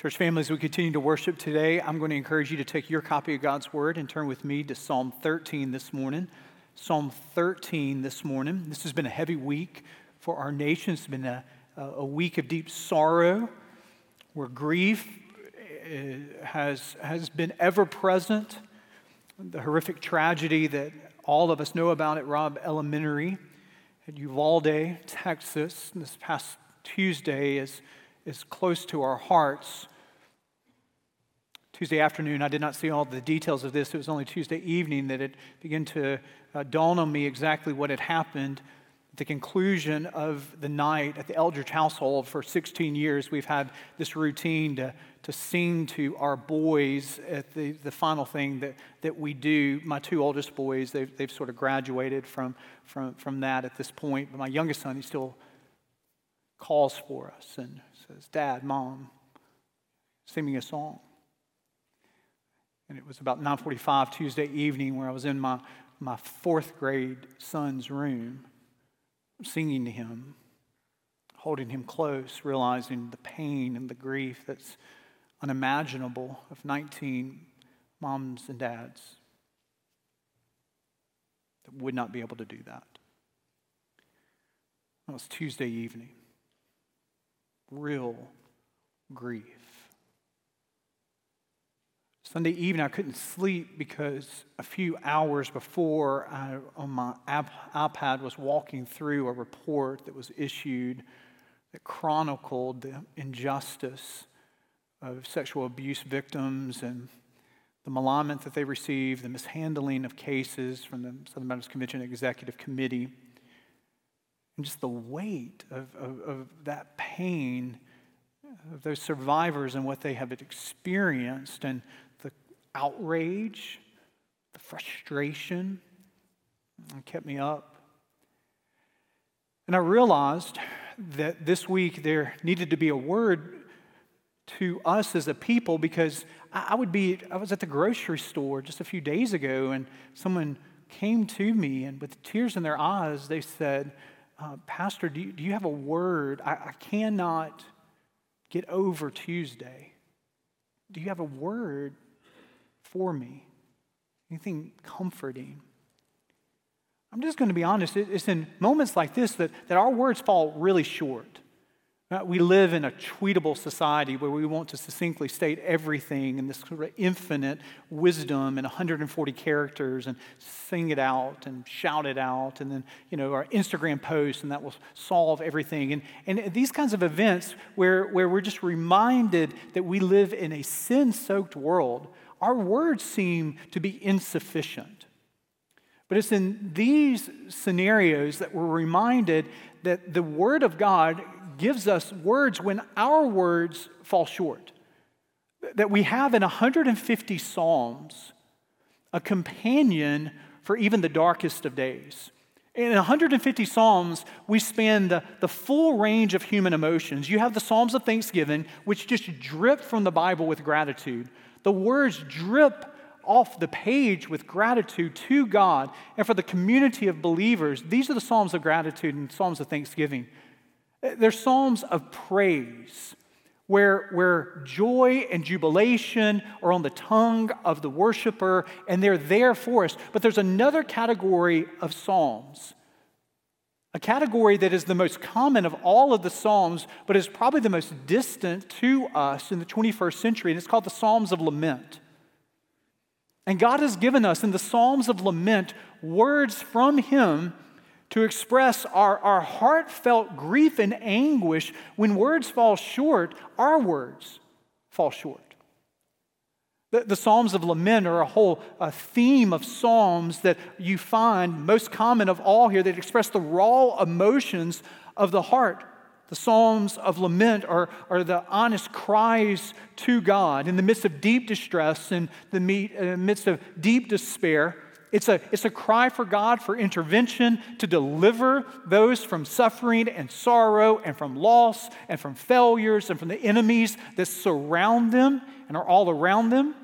Church families, we continue to worship today. I'm going to encourage you to take your copy of God's Word and turn with me to Psalm 13 this morning. Psalm 13 this morning. This has been a heavy week for our nation. It's been a, a week of deep sorrow where grief eh, has, has been ever present. The horrific tragedy that all of us know about at Robb Elementary at Uvalde, Texas, this past Tuesday is, is close to our hearts. Tuesday afternoon, I did not see all the details of this. It was only Tuesday evening that it began to uh, dawn on me exactly what had happened. At the conclusion of the night at the Eldridge household, for 16 years, we've had this routine to, to sing to our boys at the, the final thing that, that we do. My two oldest boys, they've, they've sort of graduated from, from, from that at this point. But my youngest son, he still calls for us and says, Dad, Mom, sing me a song. And it was about 9:45 Tuesday evening where I was in my, my fourth grade son's room singing to him, holding him close, realizing the pain and the grief that's unimaginable of 19 moms and dads that would not be able to do that. it was Tuesday evening. Real grief. Sunday evening, I couldn't sleep because a few hours before, I, on my iPad, was walking through a report that was issued that chronicled the injustice of sexual abuse victims and the malignment that they received, the mishandling of cases from the Southern Baptist Convention Executive Committee, and just the weight of, of, of that pain of those survivors and what they have experienced, and outrage, the frustration, kept me up. And I realized that this week there needed to be a word to us as a people because I would be, I was at the grocery store just a few days ago and someone came to me and with tears in their eyes, they said, uh, Pastor, do you, do you have a word? I, I cannot get over Tuesday. Do you have a word for me? Anything comforting? I'm just going to be honest. It's in moments like this that, that our words fall really short. Uh, we live in a tweetable society where we want to succinctly state everything in this sort of infinite wisdom in 140 characters and sing it out and shout it out, and then, you know, our Instagram post, and that will solve everything. And, and these kinds of events where, where we're just reminded that we live in a sin soaked world, our words seem to be insufficient. But it's in these scenarios that we're reminded that the Word of God gives us words when our words fall short. That we have in 150 Psalms a companion for even the darkest of days. In 150 Psalms, we span the, the full range of human emotions. You have the Psalms of Thanksgiving, which just drip from the Bible with gratitude. The words drip off the page with gratitude to God and for the community of believers. These are the Psalms of gratitude and Psalms of Thanksgiving. They're psalms of praise where, where joy and jubilation are on the tongue of the worshiper and they're there for us. But there's another category of psalms, category that is the most common of all of the psalms, but is probably the most distant to us in the 21st century, and it's called the Psalms of Lament. And God has given us in the Psalms of Lament words from Him to express our, our heartfelt grief and anguish when words fall short, our words fall short. The, the Psalms of Lament are a whole a theme of Psalms that you find most common of all here that express the raw emotions of the heart. The Psalms of Lament are, are the honest cries to God in the midst of deep distress, in the uh, midst of deep despair. It's a, it's a cry for God for intervention to deliver those from suffering and sorrow and from loss and from failures and from the enemies that surround them and are all around them.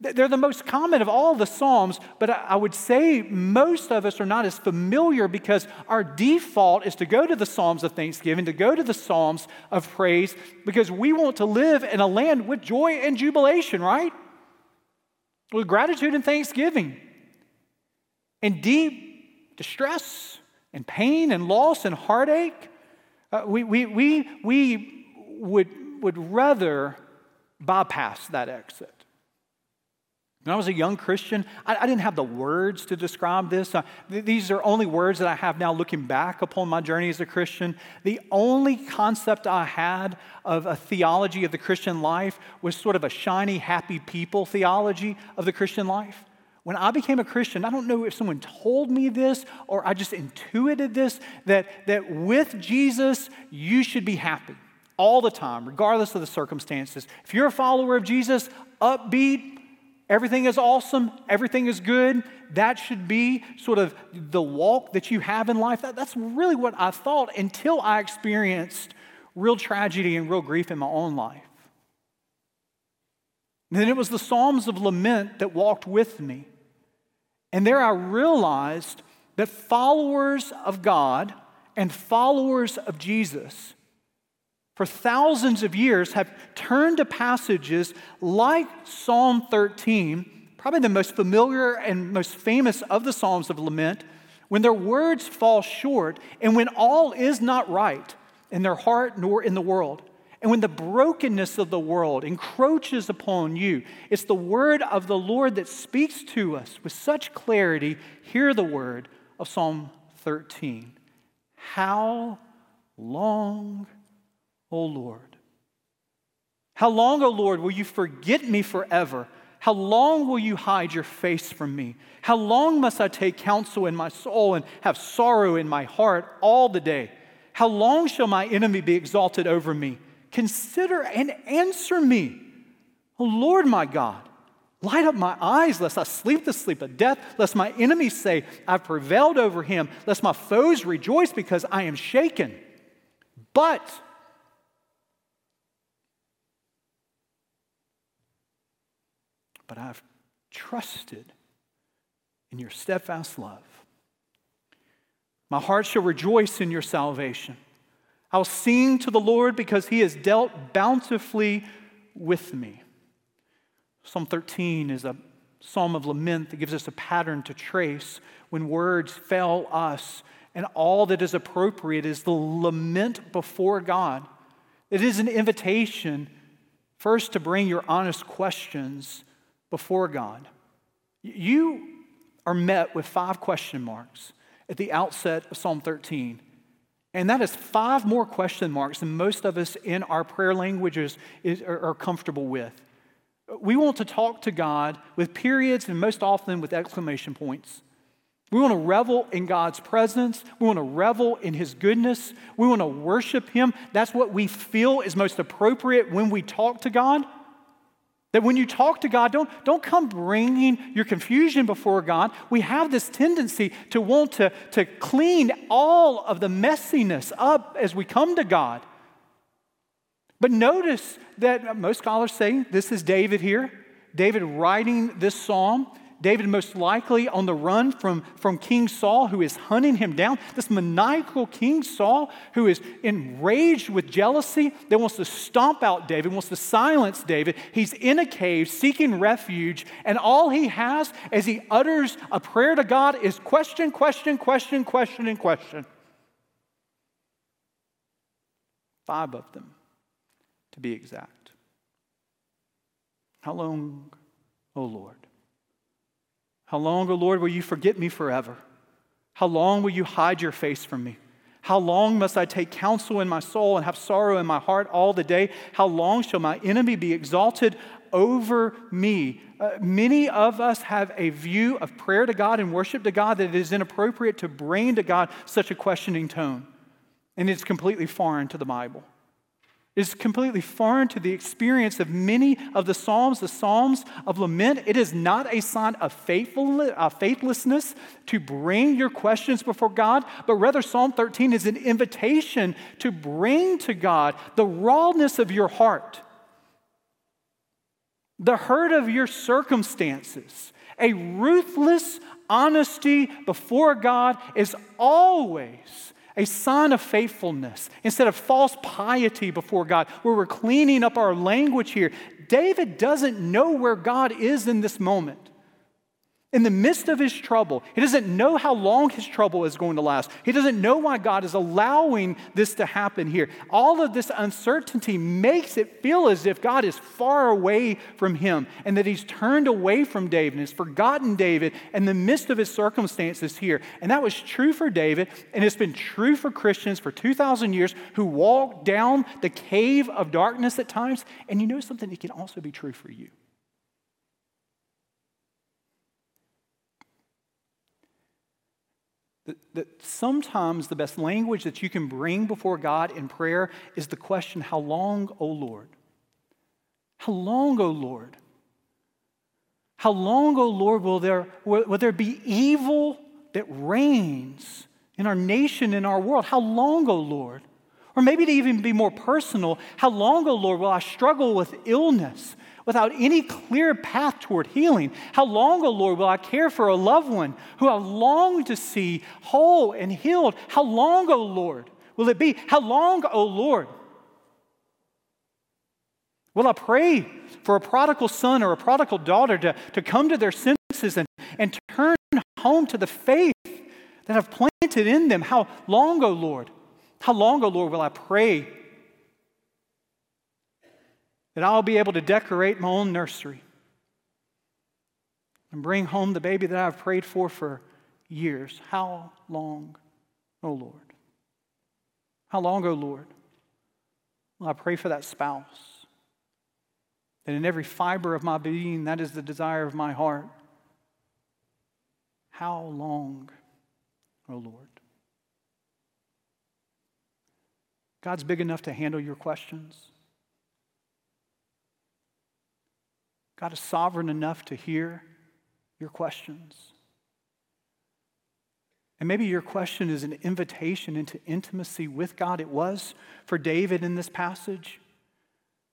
They're the most common of all the Psalms, but I would say most of us are not as familiar because our default is to go to the Psalms of thanksgiving, to go to the Psalms of praise, because we want to live in a land with joy and jubilation, right? With gratitude and thanksgiving. And deep distress and pain and loss and heartache, uh, we, we, we, we would, would rather bypass that exit. When I was a young Christian, I, I didn't have the words to describe this. Uh, th- these are only words that I have now looking back upon my journey as a Christian. The only concept I had of a theology of the Christian life was sort of a shiny, happy people theology of the Christian life. When I became a Christian, I don't know if someone told me this or I just intuited this that, that with Jesus, you should be happy all the time, regardless of the circumstances. If you're a follower of Jesus, upbeat, Everything is awesome, everything is good. That should be sort of the walk that you have in life. That, that's really what I thought until I experienced real tragedy and real grief in my own life. Then it was the Psalms of Lament that walked with me. And there I realized that followers of God and followers of Jesus for thousands of years have turned to passages like Psalm 13, probably the most familiar and most famous of the Psalms of Lament, when their words fall short and when all is not right in their heart nor in the world. And when the brokenness of the world encroaches upon you, it's the word of the Lord that speaks to us with such clarity. Hear the word of Psalm 13. How long O Lord? How long, O Lord, will you forget me forever? How long will you hide your face from me? How long must I take counsel in my soul and have sorrow in my heart all the day? How long shall my enemy be exalted over me? Consider and answer me. O Lord my God, light up my eyes, lest I sleep the sleep of death, lest my enemies say, I've prevailed over him, lest my foes rejoice because I am shaken. But but I've trusted in your steadfast love. My heart shall rejoice in your salvation. I'll sing to the Lord because he has dealt bountifully with me. Psalm 13 is a psalm of lament that gives us a pattern to trace when words fail us, and all that is appropriate is the lament before God. It is an invitation, first, to bring your honest questions before God. You are met with five question marks at the outset of Psalm 13. And that is five more question marks than most of us in our prayer languages is, are, are comfortable with. We want to talk to God with periods and most often with exclamation points. We want to revel in God's presence. We want to revel in His goodness. We want to worship Him. That's what we feel is most appropriate when we talk to God. That when you talk to God, don't, don't come bringing your confusion before God. We have this tendency to want to, to clean all of the messiness up as we come to God. But notice that most scholars say this is David here. David writing this psalm. David, most likely on the run from, from King Saul, who is hunting him down. This maniacal King Saul, who is enraged with jealousy, that wants to stomp out David, wants to silence David. He's in a cave seeking refuge, and all he has as he utters a prayer to God is question, question, question, question, and question. Five of them, to be exact. How long, O oh Lord? How long, O oh Lord, will you forget me forever? How long will you hide your face from me? How long must I take counsel in my soul and have sorrow in my heart all the day? How long shall my enemy be exalted over me? Uh, many of us have a view of prayer to God and worship to God that it is inappropriate to bring to God such a questioning tone, and it's completely foreign to the Bible is completely foreign to the experience of many of the Psalms, the Psalms of lament. It is not a sign of uh, faithlessness to bring your questions before God, but rather, Psalm 13 is an invitation to bring to God the rawness of your heart. the hurt of your circumstances. A ruthless honesty before God is always a sign of faithfulness instead of false piety before God, where we're cleaning up our language here. David doesn't know where God is in this moment in the midst of his trouble. He doesn't know how long his trouble is going to last. He doesn't know why God is allowing this to happen here. All of this uncertainty makes it feel as if God is far away from him and that he's turned away from David and has forgotten David in the midst of his circumstances here. And that was true for David, and it's been true for Christians for 2,000 years who walk down the cave of darkness at times. And you know something? It can also be true for you. That, that sometimes the best language that you can bring before God in prayer is the question, How long, O Lord? How long, O Lord? How long, O Lord, will there, will there be evil that reigns in our nation, in our world? How long, O Lord? Or maybe to even be more personal, how long, O Lord, will I struggle with illness without any clear path toward healing? How long, O Lord, will I care for a loved one who I long to see whole and healed? How long, O Lord, will it be? How long, O Lord? Will I pray for a prodigal son or a prodigal daughter to, to come to their senses and, and turn home to the faith that I've planted in them? How long, O Lord? How long, O Lord, will I pray that I'll be able to decorate my own nursery and bring home the baby that I've prayed for for years. How long, O oh Lord? How long, O oh Lord? I pray for that spouse. That in every fiber of my being, that is the desire of my heart. How long, O oh Lord? God's big enough to handle your questions. God is sovereign enough to hear your questions. And maybe your question is an invitation into intimacy with God. It was for David in this passage.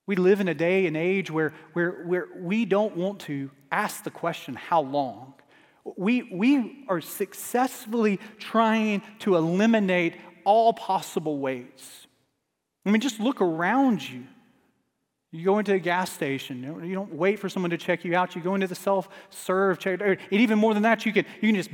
We live in a day and age where, where, where we don't want to ask the question, how long? We, we are successfully trying to eliminate all possible ways. I mean, just look around you. You go into a gas station. You don't wait for someone to check you out. You go into the self-serve check. And even more than that, you can, you can just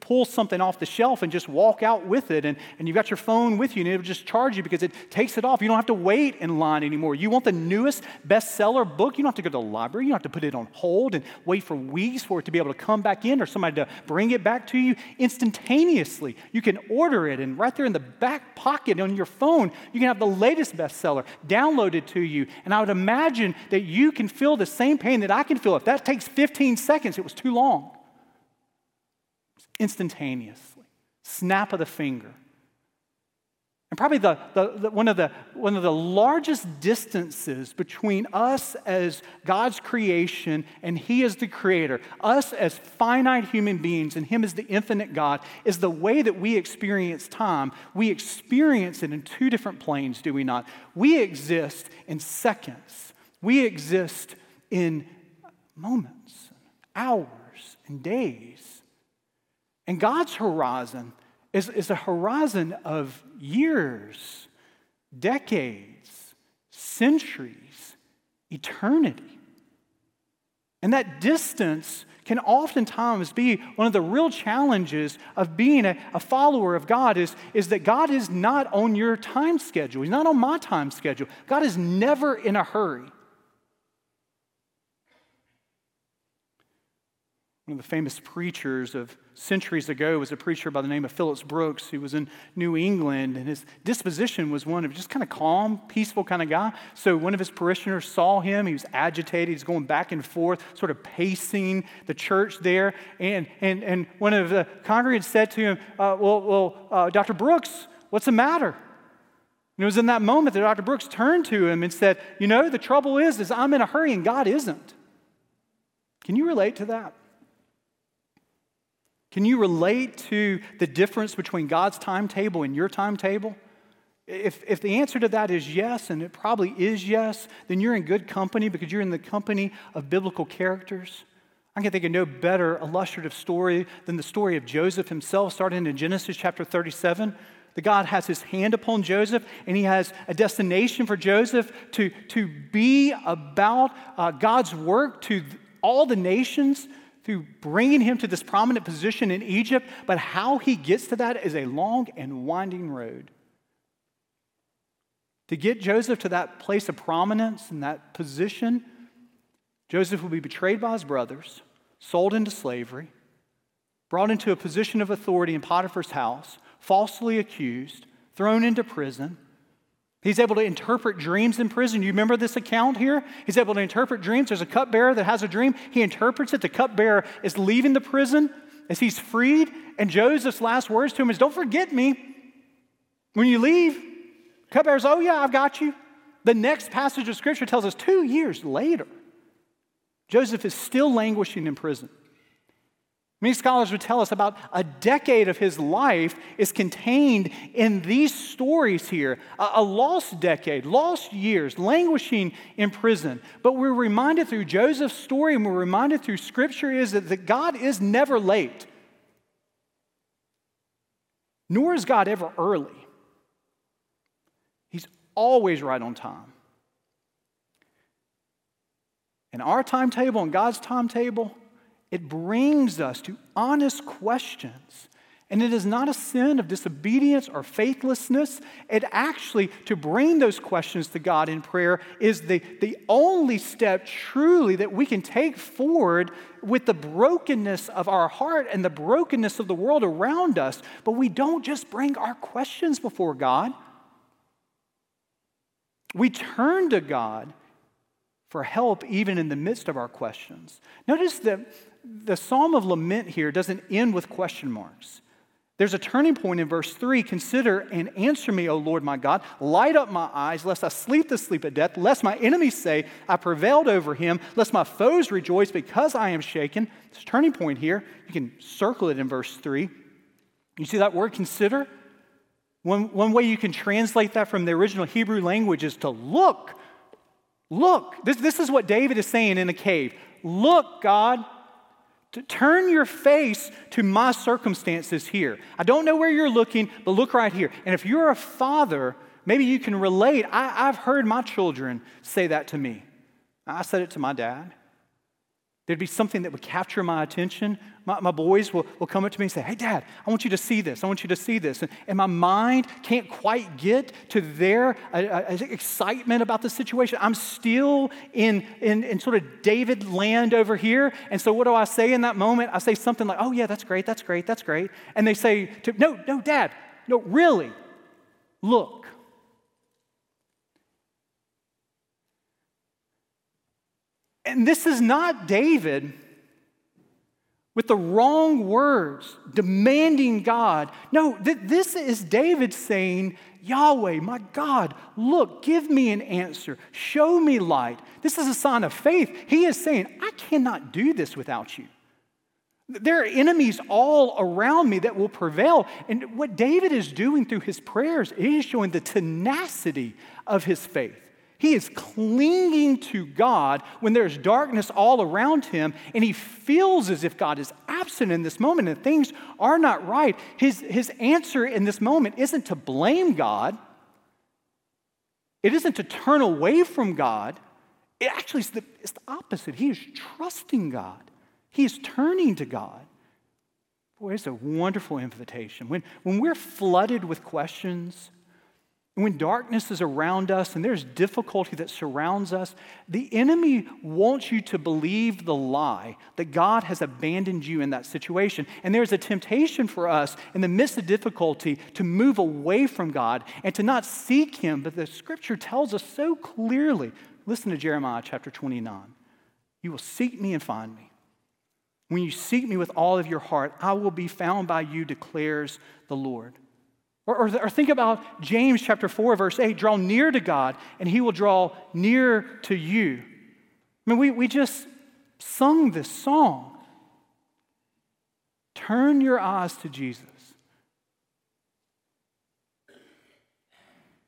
pull something off the shelf and just walk out with it. And, and you've got your phone with you, and it'll just charge you because it takes it off. You don't have to wait in line anymore. You want the newest bestseller book, you don't have to go to the library. You don't have to put it on hold and wait for weeks for it to be able to come back in or somebody to bring it back to you instantaneously. You can order it, and right there in the back pocket on your phone, you can have the latest bestseller downloaded to you. And I would imagine that you can feel the same pain that I can feel. If that takes 15 seconds, it was too long. Instantaneously, snap of the finger. And probably the, the, the, one, of the, one of the largest distances between us as God's creation and He as the creator, us as finite human beings and Him as the infinite God, is the way that we experience time. We experience it in two different planes, do we not? We exist in seconds, we exist in moments, hours, and days. And God's horizon is, is a horizon of years, decades, centuries, eternity. And that distance can oftentimes be one of the real challenges of being a, a, follower of God is, is that God is not on your time schedule. He's not on my time schedule. God is never in a hurry. One of the famous preachers of centuries ago was a preacher by the name of Phillips Brooks who was in New England, and his disposition was one of just kind of calm, peaceful kind of guy. So one of his parishioners saw him. He was agitated. He's going back and forth, sort of pacing the church there. And, and, and one of the congregants said to him, uh, Well, well uh, Dr. Brooks, what's the matter? And it was in that moment that Dr. Brooks turned to him and said, You know, the trouble is, is I'm in a hurry and God isn't. Can you relate to that? Can you relate to the difference between God's timetable and your timetable? If, if the answer to that is yes, and it probably is yes, then you're in good company because you're in the company of biblical characters. I can think of no better illustrative story than the story of Joseph himself, starting in Genesis chapter 37. The God has his hand upon Joseph, and he has a destination for Joseph to, to be about uh, God's work to all the nations through bringing him to this prominent position in Egypt. But how he gets to that is a long and winding road. To get Joseph to that place of prominence and that position, Joseph will be betrayed by his brothers, sold into slavery, brought into a position of authority in Potiphar's house, falsely accused, thrown into prison. He's able to interpret dreams in prison. You remember this account here? He's able to interpret dreams. There's a cupbearer that has a dream. He interprets it. The cupbearer is leaving the prison as he's freed. And Joseph's last words to him is, Don't forget me when you leave. Cupbearer's, oh, yeah, I've got you. The next passage of scripture tells us two years later, Joseph is still languishing in prison. Many scholars would tell us about a decade of his life is contained in these stories here. A, a, lost decade, lost years, languishing in prison. But we're reminded through Joseph's story and we're reminded through scripture is that, that God is never late, nor is God ever early He's always right on time. And our timetable and God's timetable, it brings us to honest questions. And it is not a sin of disobedience or faithlessness. It actually, to bring those questions to God in prayer, is the, the only step truly that we can take forward with the brokenness of our heart and the brokenness of the world around us. But we don't just bring our questions before God. We turn to God for help even in the midst of our questions. Notice that the Psalm of Lament here doesn't end with question marks. There's a turning point in verse 3 Consider and answer me, O Lord my God. Light up my eyes, lest I sleep the sleep of death, lest my enemies say, I prevailed over him, lest my foes rejoice because I am shaken. It's a turning point here. You can circle it in verse 3. You see that word consider? One, one way you can translate that from the original Hebrew language is to look. Look. This, this is what David is saying in the cave. Look, God, to turn your face to my circumstances here. I don't know where you're looking, but look right here. And if you're a father, maybe you can relate. I, I've heard my children say that to me. I said it to my dad. There'd be something that would capture my attention. My, my, boys will, will come up to me and say, Hey, Dad, I want you to see this. I want you to see this. And, and my mind can't quite get to their uh, uh, excitement about the situation. I'm still in, in, in sort of David land over here. And so, what do I say in that moment? I say something like, Oh, yeah, that's great, that's great, that's great. And they say, to, No, no, Dad, no, really, look. And this is not David with the wrong words, demanding God. No, th- this is David saying, Yahweh, my God, look, give me an answer, show me light. This is a sign of faith. He is saying, I cannot do this without you. There are enemies all around me that will prevail. And what David is doing through his prayers he is showing the tenacity of his faith. He is clinging to God when there's darkness all around him, and he feels as if God is absent in this moment and things are not right. His, his answer in this moment isn't to blame God, it isn't to turn away from God. It actually is the, it's the opposite. He is trusting God, he is turning to God. Boy, it's a wonderful invitation. When, when we're flooded with questions, when darkness is around us and there's difficulty that surrounds us, the enemy wants you to believe the lie that God has abandoned you in that situation. And there's a temptation for us in the midst of difficulty to move away from God and to not seek Him. But the scripture tells us so clearly listen to Jeremiah chapter 29. You will seek me and find me. When you seek me with all of your heart, I will be found by you, declares the Lord. Or, or, or, think about James chapter 4, verse 8 draw near to God, and he will draw near to you. I mean, we, we just sung this song. Turn your eyes to Jesus.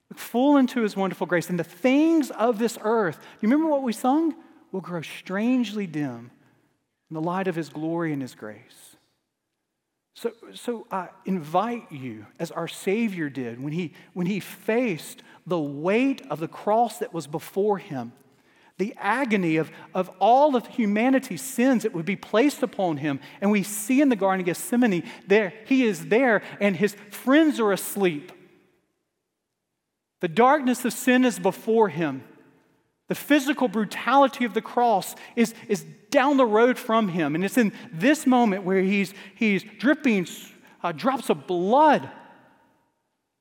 Look full into his wonderful grace. And the things of this earth, you remember what we sung? Will grow strangely dim in the light of his glory and his grace. So, so I invite you, as our Savior did, when he, when he faced the weight of the cross that was before him, the agony of, of all of humanity's sins that would be placed upon him. And we see in the Garden of Gethsemane, there, he is there, and his friends are asleep. The darkness of sin is before him. The physical brutality of the cross is, is down the road from him. And it's in this moment where he's, he's dripping uh, drops of blood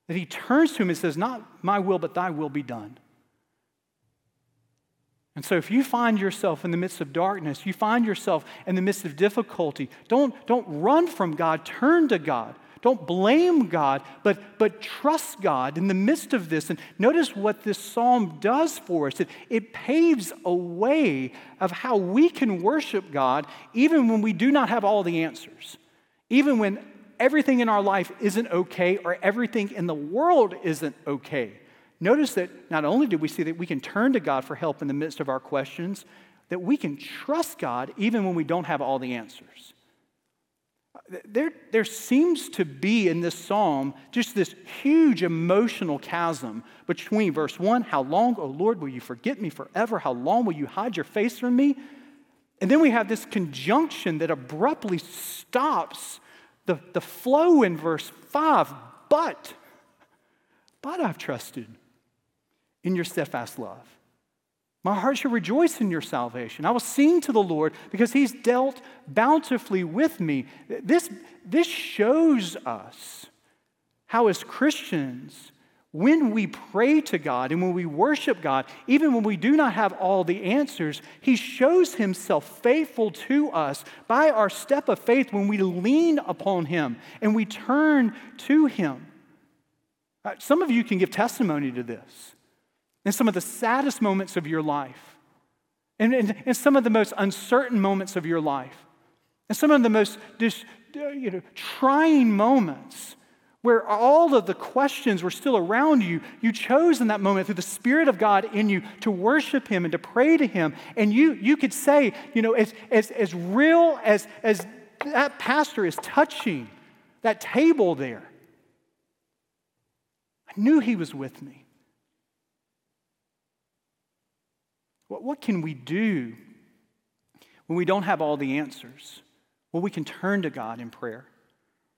that he turns to him and says, Not my will, but thy will be done. And so, if you find yourself in the midst of darkness, you find yourself in the midst of difficulty, don't, don't run from God, turn to God. Don't blame God, but, but trust God in the midst of this. And notice what this psalm does for us it, it paves a way of how we can worship God even when we do not have all the answers, even when everything in our life isn't okay or everything in the world isn't okay. Notice that not only do we see that we can turn to God for help in the midst of our questions, that we can trust God even when we don't have all the answers. There, there seems to be in this psalm just this huge emotional chasm between verse 1, How long, O Lord, will you forget me forever? How long will you hide your face from me? And then we have this conjunction that abruptly stops the, the flow in verse 5. But, but I've trusted in your steadfast love. My heart shall rejoice in your salvation. I will sing to the Lord because he's dealt bountifully with me. This, this shows us how, as Christians, when we pray to God and when we worship God, even when we do not have all the answers, He shows Himself faithful to us by our step of faith when we lean upon Him and we turn to Him. Uh, some of you can give testimony to this in some of the saddest moments of your life, and in, some of the most uncertain moments of your life, and some of the most just, uh, you know, trying moments where all of the questions were still around you, you chose in that moment through the Spirit of God in you to worship Him and to pray to Him. And you, you could say, you know, as, as, as real as, as that pastor is touching that table there, I knew He was with me. What, what can we do when we don't have all the answers? Well, we can turn to God in prayer.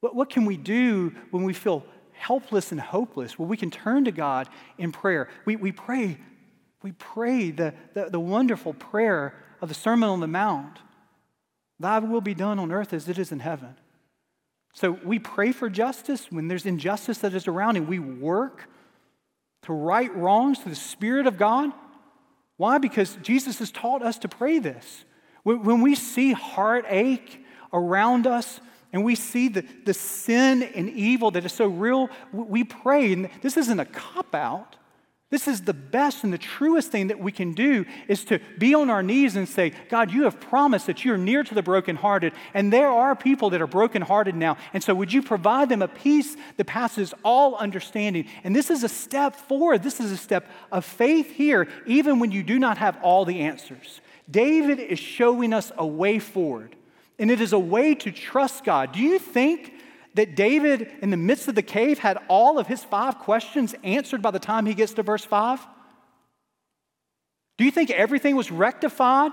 What, what can we do when we feel helpless and hopeless? Well, we can turn to God in prayer. We, we pray, we pray the, the, the wonderful prayer of the Sermon on the Mount Thy will be done on earth as it is in heaven. So we pray for justice when there's injustice that is around, and we work to right wrongs through the Spirit of God. Why? Because Jesus has taught us to pray this. When we see heartache around us and we see the, the sin and evil that is so real, we pray. And this isn't a cop out. This is the best and the truest thing that we can do is to be on our knees and say, God, you have promised that you're near to the brokenhearted. And there are people that are brokenhearted now. And so would you provide them a peace that passes all understanding? And this is a step forward. This is a step of faith here, even when you do not have all the answers. David is showing us a way forward. And it is a way to trust God. Do you think that David, in the midst of the cave, had all of his five questions answered by the time he gets to verse 5? Do you think everything was rectified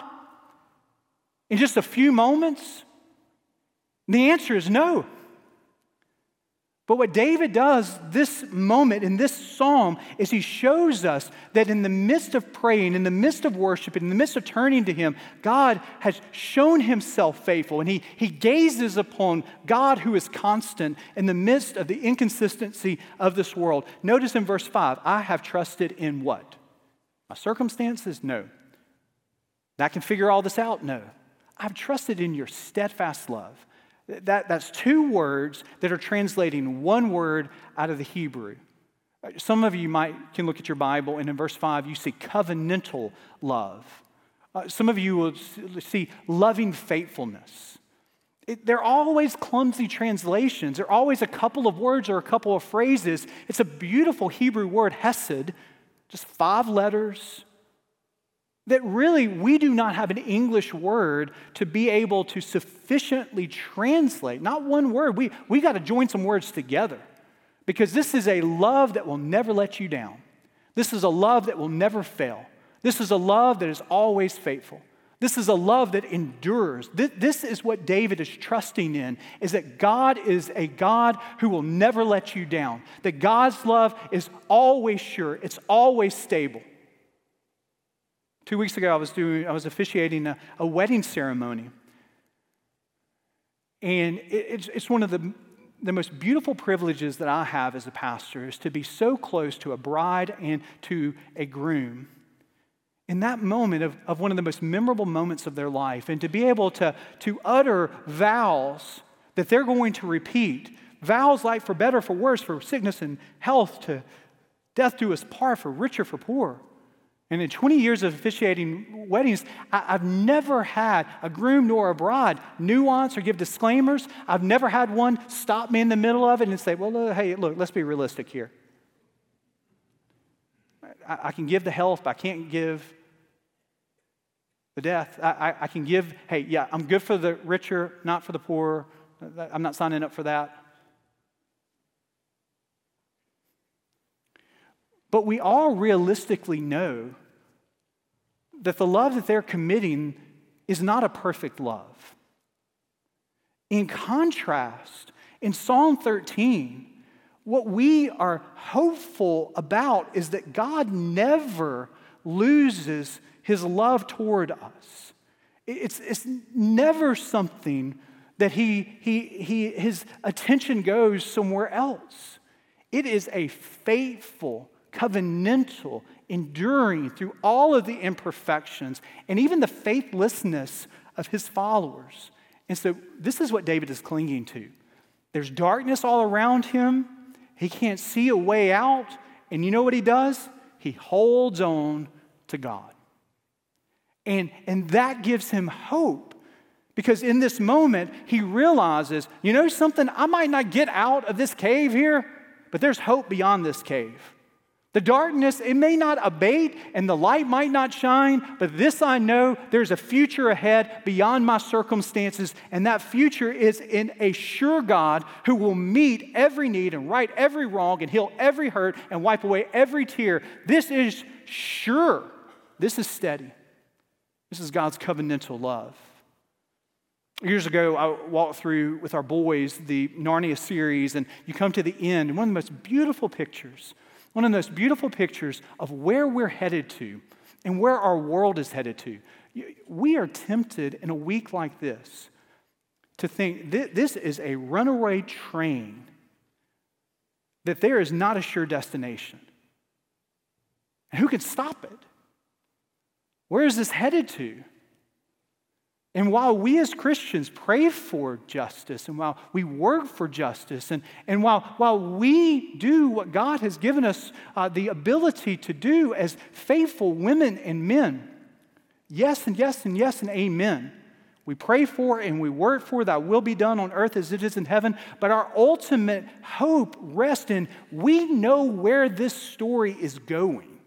in just a few moments? The answer is no. But what David does this moment in this psalm is he shows us that in the midst of praying, in the midst of worship, in the midst of turning to him, God has shown himself faithful. And he, he gazes upon God who is constant in the midst of the inconsistency of this world. Notice in verse 5 I have trusted in what? My circumstances? No. I can figure all this out? No. I've trusted in your steadfast love. That, that's two words that are translating one word out of the Hebrew. Some of you might can look at your Bible, and in verse 5, you see covenantal love. Uh, some of you will see loving faithfulness. It, they're always clumsy translations. They're always a couple of words or a couple of phrases. It's a beautiful Hebrew word, hesed, just five letters. That really, we do not have an English word to be able to sufficiently translate. Not one word. We, we got to join some words together because this is a love that will never let you down. This is a love that will never fail. This is a love that is always faithful. This is a love that endures. This is what David is trusting in is that God is a God who will never let you down. That God's love is always sure, it's always stable. Two weeks ago, I was doing, I was officiating a, a wedding ceremony. And it, it's, it's one of the, the most beautiful privileges that I have as a pastor is to be so close to a bride and to a groom in that moment of, of one of the most memorable moments of their life and to be able to, to utter vows that they're going to repeat vows like for better for worse for sickness and health to death do us part for richer for poor and in 20 years of officiating weddings I, have never had a groom nor a bride nuance or give disclaimers i've never had one stop me in the middle of it and say well hey look let's be realistic here I, can give the health, but I can't give the death. I can give, hey, yeah, I'm good for the richer, not for the poor. I'm not signing up for that. But we all realistically know that the love that they're committing is not a perfect love. In contrast, in Psalm 13, what we are hopeful about is that God never loses his love toward us. It's, it's never something that he, he, he, his attention goes somewhere else. It is a faithful, covenantal, enduring through all of the imperfections and even the faithlessness of his followers. And so, this is what David is clinging to. There's darkness all around him, he can't see a way out. And you know what he does? He holds on to God. And, and that gives him hope because in this moment, he realizes, you know something? I might not get out of this cave here, but there's hope beyond this cave. The darkness, it may not abate and the light might not shine, but this I know there's a future ahead beyond my circumstances, and that future is in a sure God who will meet every need and right every wrong and heal every hurt and wipe away every tear. This is sure. This is steady. This is God's covenantal love. Years ago, I walked through with our boys the Narnia series, and you come to the end, and one of the most beautiful pictures one of the most beautiful pictures of where we're headed to and where our world is headed to. We are tempted in a week like this to think this is a runaway train, that there is not a sure destination. And who can stop it? Where is this headed to? And while we as Christians pray for justice, and while we work for justice, and, and while, while we do what God has given us uh, the ability to do as faithful women and men, yes and yes and yes and amen. We pray for and we work for that will be done on earth as it is in heaven, but our ultimate hope rests in we know where this story is going.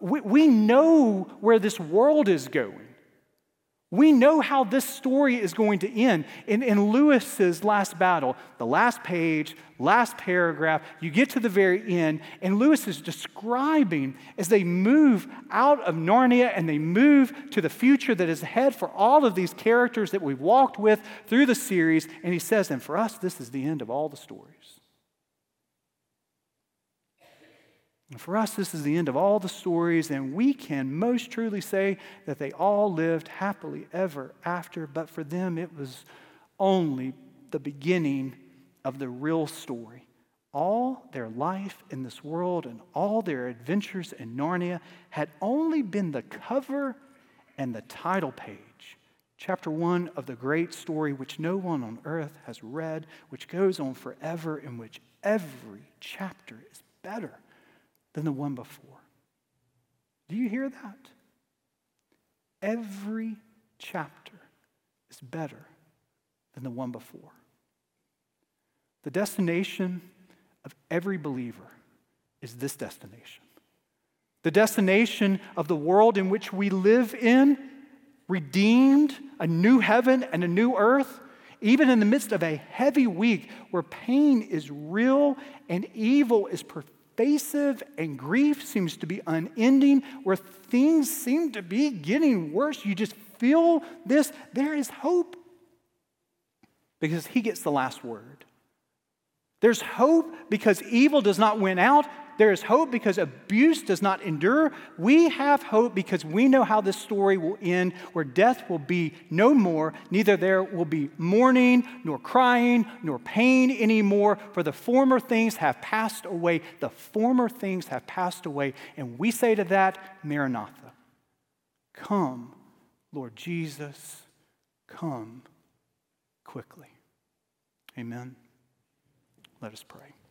We, we know where this world is going. We know how this story is going to end. In, in Lewis's last battle, the last page, last paragraph, you get to the very end, and Lewis is describing as they move out of Narnia and they move to the future that is ahead for all of these characters that we've walked with through the series. And he says, and for us, this is the end of all the stories. And for us, this is the end of all the stories, and we can most truly say that they all lived happily ever after, but for them, it was only the beginning of the real story. All their life in this world and all their adventures in Narnia had only been the cover and the title page. Chapter one of the great story, which no one on earth has read, which goes on forever, in which every chapter is better than the one before. Do you hear that? Every chapter is better than the one before. The destination of every believer is this destination. The destination of the world in which we live in, redeemed, a new heaven and a new earth, even in the midst of a heavy week where pain is real and evil is and grief seems to be unending, where things seem to be getting worse, you just feel this, there is hope because he gets the last word. There's hope because evil does not win out. There is hope because abuse does not endure. We have hope because we know how this story will end, where death will be no more. Neither there will be mourning, nor crying, nor pain anymore, for the former things have passed away. The former things have passed away. And we say to that, Maranatha, come, Lord Jesus, come quickly. Amen. Let us pray.